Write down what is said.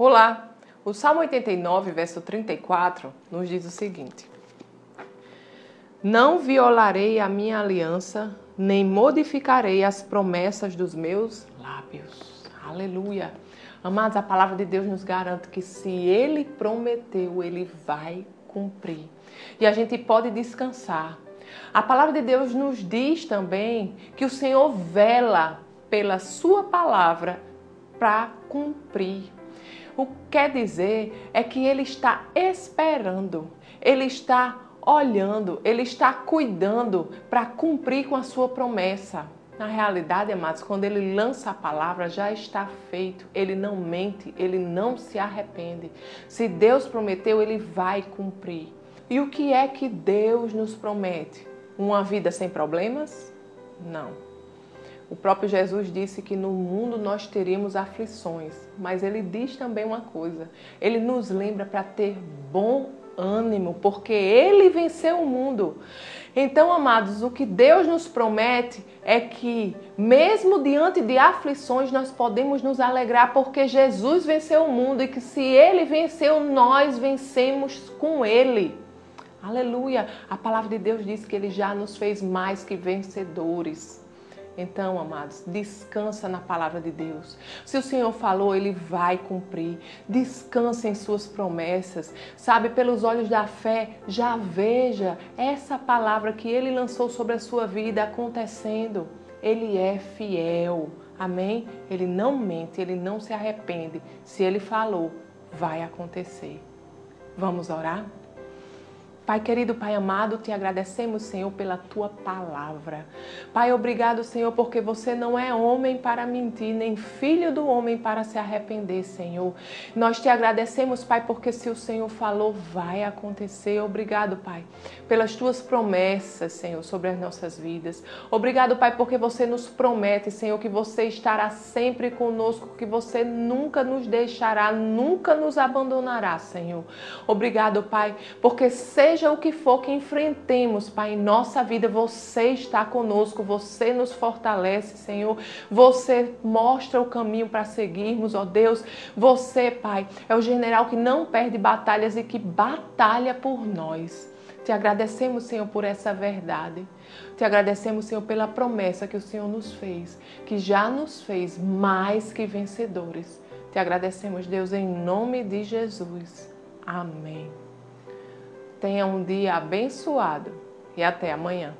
Olá! O Salmo 89, verso 34, nos diz o seguinte: Não violarei a minha aliança, nem modificarei as promessas dos meus lábios. Aleluia! Amados, a palavra de Deus nos garante que se Ele prometeu, Ele vai cumprir. E a gente pode descansar. A palavra de Deus nos diz também que o Senhor vela pela Sua palavra para cumprir. O que quer dizer é que Ele está esperando, Ele está olhando, Ele está cuidando para cumprir com a Sua promessa. Na realidade, amados, quando ele lança a palavra, já está feito. Ele não mente, ele não se arrepende. Se Deus prometeu, ele vai cumprir. E o que é que Deus nos promete? Uma vida sem problemas? Não. O próprio Jesus disse que no mundo nós teríamos aflições, mas ele diz também uma coisa: ele nos lembra para ter bom ânimo, porque ele venceu o mundo. Então, amados, o que Deus nos promete é que, mesmo diante de aflições, nós podemos nos alegrar, porque Jesus venceu o mundo e que, se ele venceu, nós vencemos com ele. Aleluia! A palavra de Deus diz que ele já nos fez mais que vencedores. Então, amados, descansa na palavra de Deus. Se o Senhor falou, ele vai cumprir. Descansa em suas promessas. Sabe, pelos olhos da fé, já veja essa palavra que ele lançou sobre a sua vida acontecendo. Ele é fiel. Amém? Ele não mente, ele não se arrepende. Se ele falou, vai acontecer. Vamos orar? Pai querido, Pai amado, te agradecemos, Senhor, pela tua palavra. Pai, obrigado, Senhor, porque você não é homem para mentir, nem filho do homem para se arrepender, Senhor. Nós te agradecemos, Pai, porque se o Senhor falou, vai acontecer. Obrigado, Pai, pelas tuas promessas, Senhor, sobre as nossas vidas. Obrigado, Pai, porque você nos promete, Senhor, que você estará sempre conosco, que você nunca nos deixará, nunca nos abandonará, Senhor. Obrigado, Pai, porque seja seja o que for que enfrentemos, Pai, em nossa vida, você está conosco, você nos fortalece, Senhor. Você mostra o caminho para seguirmos, ó Deus. Você, Pai, é o general que não perde batalhas e que batalha por nós. Te agradecemos, Senhor, por essa verdade. Te agradecemos, Senhor, pela promessa que o Senhor nos fez, que já nos fez mais que vencedores. Te agradecemos, Deus, em nome de Jesus. Amém. Tenha um dia abençoado e até amanhã.